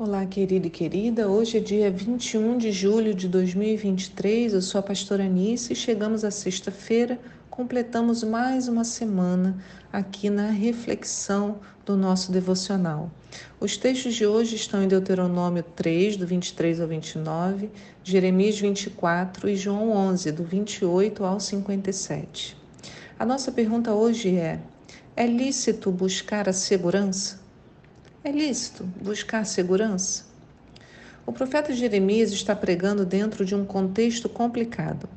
Olá, querido e querida. Hoje é dia 21 de julho de 2023. Eu sou a pastora Anice e chegamos à sexta-feira. Completamos mais uma semana aqui na reflexão do nosso devocional. Os textos de hoje estão em Deuteronômio 3, do 23 ao 29, Jeremias 24 e João 11, do 28 ao 57. A nossa pergunta hoje é: é lícito buscar a segurança? É lícito buscar segurança? O profeta Jeremias está pregando dentro de um contexto complicado.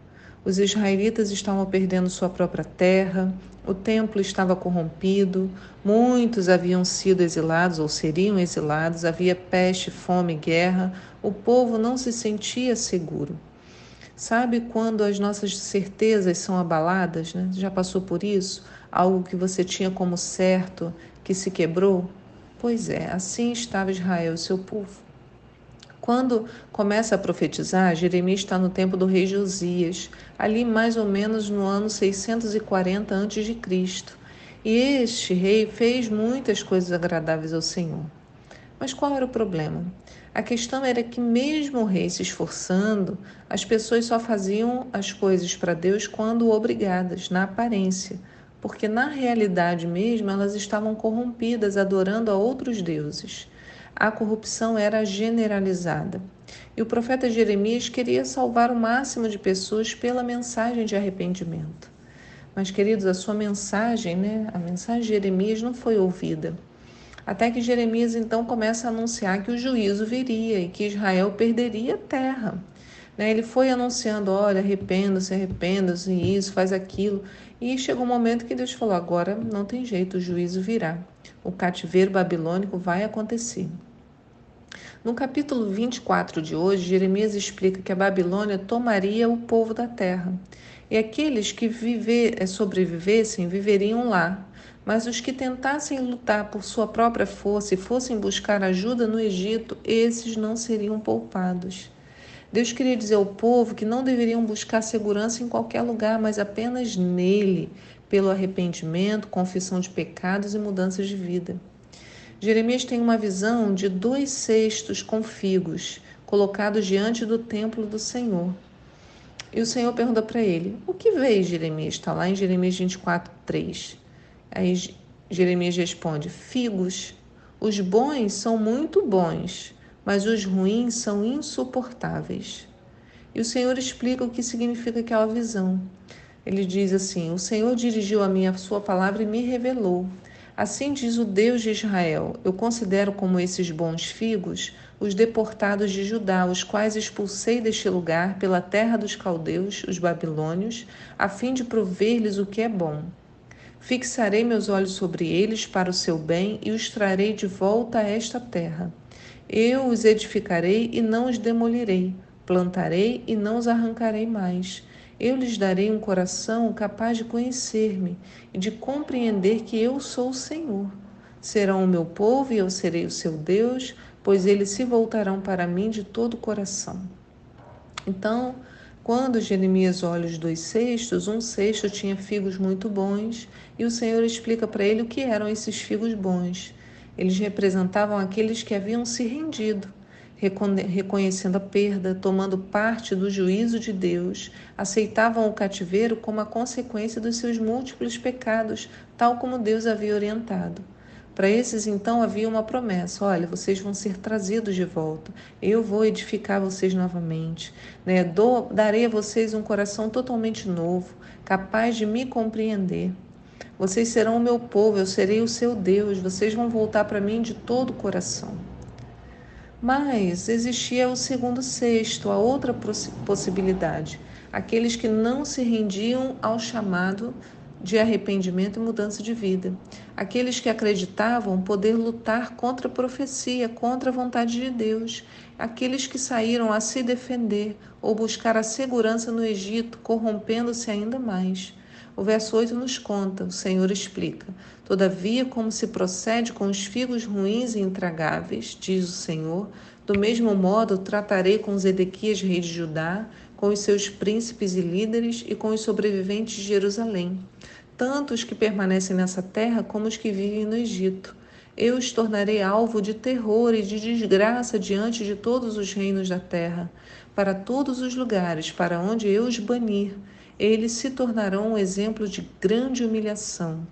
Os israelitas estavam perdendo sua própria terra, o templo estava corrompido, muitos haviam sido exilados ou seriam exilados, havia peste, fome, guerra, o povo não se sentia seguro. Sabe quando as nossas certezas são abaladas? Né? Já passou por isso? Algo que você tinha como certo que se quebrou? Pois é, assim estava Israel, seu povo. Quando começa a profetizar, Jeremias está no tempo do rei Josias, ali mais ou menos no ano 640 a.C. E este rei fez muitas coisas agradáveis ao Senhor. Mas qual era o problema? A questão era que, mesmo o rei se esforçando, as pessoas só faziam as coisas para Deus quando obrigadas, na aparência porque na realidade mesmo elas estavam corrompidas, adorando a outros deuses. A corrupção era generalizada. E o profeta Jeremias queria salvar o máximo de pessoas pela mensagem de arrependimento. Mas, queridos, a sua mensagem, né, a mensagem de Jeremias não foi ouvida. Até que Jeremias então começa a anunciar que o juízo viria e que Israel perderia a terra. Né? Ele foi anunciando: olha, arrependa-se, arrependa-se, isso, faz aquilo. E chegou um momento que Deus falou: agora não tem jeito, o juízo virá. O cativeiro babilônico vai acontecer. No capítulo 24 de hoje, Jeremias explica que a Babilônia tomaria o povo da terra. E aqueles que viver, eh, sobrevivessem viveriam lá, mas os que tentassem lutar por sua própria força e fossem buscar ajuda no Egito, esses não seriam poupados. Deus queria dizer ao povo que não deveriam buscar segurança em qualquer lugar, mas apenas nele, pelo arrependimento, confissão de pecados e mudanças de vida. Jeremias tem uma visão de dois cestos com figos colocados diante do templo do Senhor. E o Senhor pergunta para ele: O que vês, Jeremias? Está lá em Jeremias 24, 3. Aí Jeremias responde: Figos. Os bons são muito bons, mas os ruins são insuportáveis. E o Senhor explica o que significa aquela visão. Ele diz assim: O Senhor dirigiu a mim a sua palavra e me revelou. Assim diz o Deus de Israel: Eu considero como esses bons figos os deportados de Judá, os quais expulsei deste lugar pela terra dos caldeus, os babilônios, a fim de prover-lhes o que é bom. Fixarei meus olhos sobre eles para o seu bem e os trarei de volta a esta terra. Eu os edificarei e não os demolirei, plantarei e não os arrancarei mais. Eu lhes darei um coração capaz de conhecer-me e de compreender que eu sou o Senhor. Serão o meu povo e eu serei o seu Deus, pois eles se voltarão para mim de todo o coração. Então, quando Jeremias olha os dois cestos, um cesto tinha figos muito bons, e o Senhor explica para ele o que eram esses figos bons. Eles representavam aqueles que haviam se rendido, reconhecendo a perda, tomando parte do juízo de Deus, aceitavam o cativeiro como a consequência dos seus múltiplos pecados, tal como Deus havia orientado. Para esses, então, havia uma promessa: olha, vocês vão ser trazidos de volta, eu vou edificar vocês novamente, né? Dou, darei a vocês um coração totalmente novo, capaz de me compreender. Vocês serão o meu povo, eu serei o seu Deus, vocês vão voltar para mim de todo o coração. Mas existia o segundo sexto, a outra possibilidade, aqueles que não se rendiam ao chamado de arrependimento e mudança de vida, aqueles que acreditavam poder lutar contra a profecia, contra a vontade de Deus, aqueles que saíram a se defender ou buscar a segurança no Egito, corrompendo-se ainda mais. O verso 8 nos conta, o Senhor explica: Todavia, como se procede com os figos ruins e intragáveis, diz o Senhor, do mesmo modo tratarei com Zedequias, rei de Judá, com os seus príncipes e líderes e com os sobreviventes de Jerusalém, tanto os que permanecem nessa terra como os que vivem no Egito. Eu os tornarei alvo de terror e de desgraça diante de todos os reinos da terra, para todos os lugares para onde eu os banir. Eles se tornarão um exemplo de grande humilhação,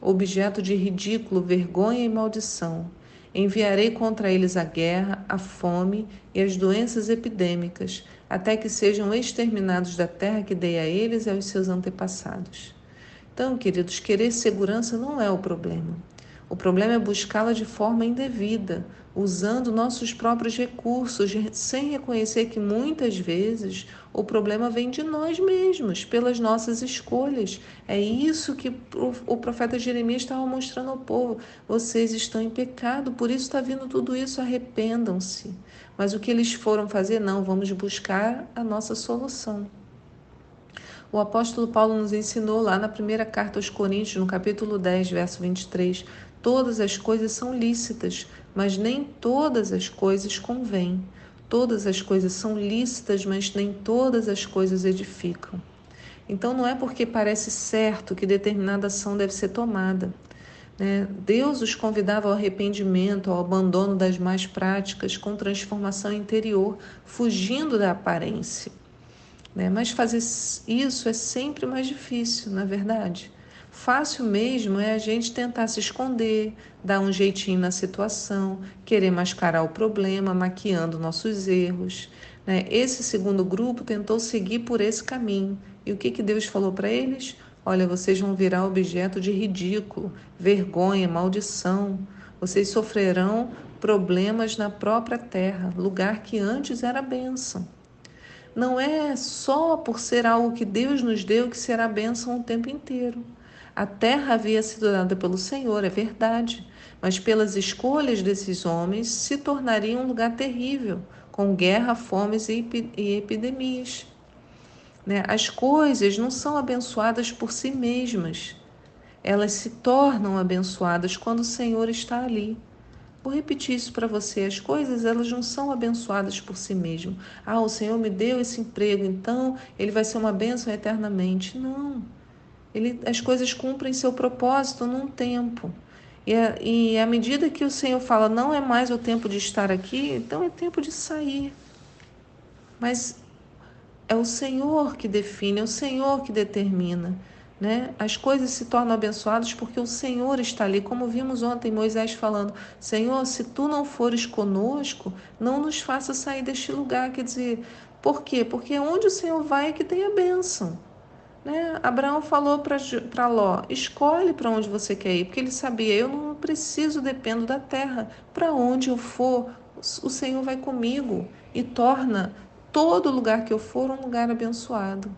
objeto de ridículo, vergonha e maldição. Enviarei contra eles a guerra, a fome e as doenças epidêmicas, até que sejam exterminados da terra que dei a eles e aos seus antepassados. Então, queridos, querer segurança não é o problema. O problema é buscá-la de forma indevida, usando nossos próprios recursos, sem reconhecer que muitas vezes o problema vem de nós mesmos, pelas nossas escolhas. É isso que o profeta Jeremias estava mostrando ao povo. Vocês estão em pecado, por isso está vindo tudo isso, arrependam-se. Mas o que eles foram fazer? Não, vamos buscar a nossa solução. O apóstolo Paulo nos ensinou lá na primeira carta aos Coríntios, no capítulo 10, verso 23, Todas as coisas são lícitas, mas nem todas as coisas convêm. Todas as coisas são lícitas, mas nem todas as coisas edificam. Então não é porque parece certo que determinada ação deve ser tomada. Né? Deus os convidava ao arrependimento, ao abandono das más práticas, com transformação interior, fugindo da aparência. Né? Mas fazer isso é sempre mais difícil, na é verdade. Fácil mesmo é a gente tentar se esconder, dar um jeitinho na situação, querer mascarar o problema, maquiando nossos erros. Né? Esse segundo grupo tentou seguir por esse caminho. E o que, que Deus falou para eles? Olha, vocês vão virar objeto de ridículo, vergonha, maldição. Vocês sofrerão problemas na própria terra, lugar que antes era bênção. Não é só por ser algo que Deus nos deu que será bênção o tempo inteiro. A terra havia sido dada pelo Senhor, é verdade, mas pelas escolhas desses homens se tornaria um lugar terrível, com guerra, fomes e epidemias. Né? As coisas não são abençoadas por si mesmas, elas se tornam abençoadas quando o Senhor está ali. Vou repetir isso para você. As coisas elas não são abençoadas por si mesmo. Ah, o Senhor me deu esse emprego, então ele vai ser uma bênção eternamente. Não. Ele, as coisas cumprem seu propósito num tempo. E, a, e à medida que o Senhor fala, não é mais o tempo de estar aqui, então é tempo de sair. Mas é o Senhor que define, é o Senhor que determina. Né? As coisas se tornam abençoadas porque o Senhor está ali, como vimos ontem Moisés falando: Senhor, se tu não fores conosco, não nos faça sair deste lugar. Quer dizer, por quê? Porque onde o Senhor vai é que tem a bênção. Né? Abraão falou para Ló: escolhe para onde você quer ir, porque ele sabia: eu não preciso, dependo da terra. Para onde eu for, o Senhor vai comigo e torna todo lugar que eu for um lugar abençoado.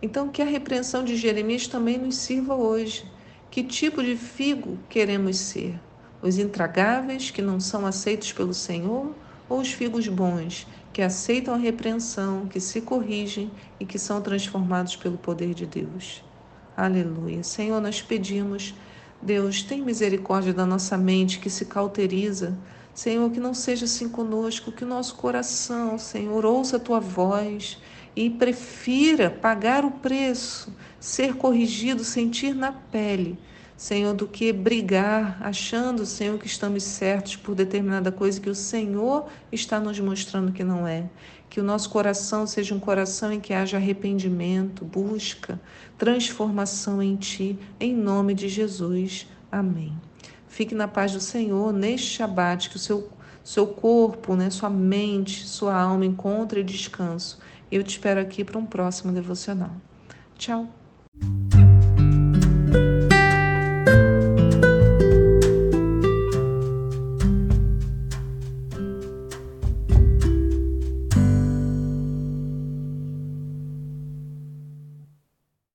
Então, que a repreensão de Jeremias também nos sirva hoje. Que tipo de figo queremos ser? Os intragáveis que não são aceitos pelo Senhor ou os figos bons que aceitam a repreensão, que se corrigem e que são transformados pelo poder de Deus. Aleluia. Senhor, nós pedimos, Deus, tem misericórdia da nossa mente que se cauteriza. Senhor, que não seja assim conosco, que o nosso coração, Senhor, ouça a tua voz e prefira pagar o preço, ser corrigido, sentir na pele Senhor, do que brigar achando, Senhor, que estamos certos por determinada coisa que o Senhor está nos mostrando que não é. Que o nosso coração seja um coração em que haja arrependimento, busca, transformação em Ti, em nome de Jesus. Amém. Fique na paz do Senhor neste Shabat, que o seu, seu corpo, né, sua mente, sua alma encontre descanso. Eu te espero aqui para um próximo devocional. Tchau.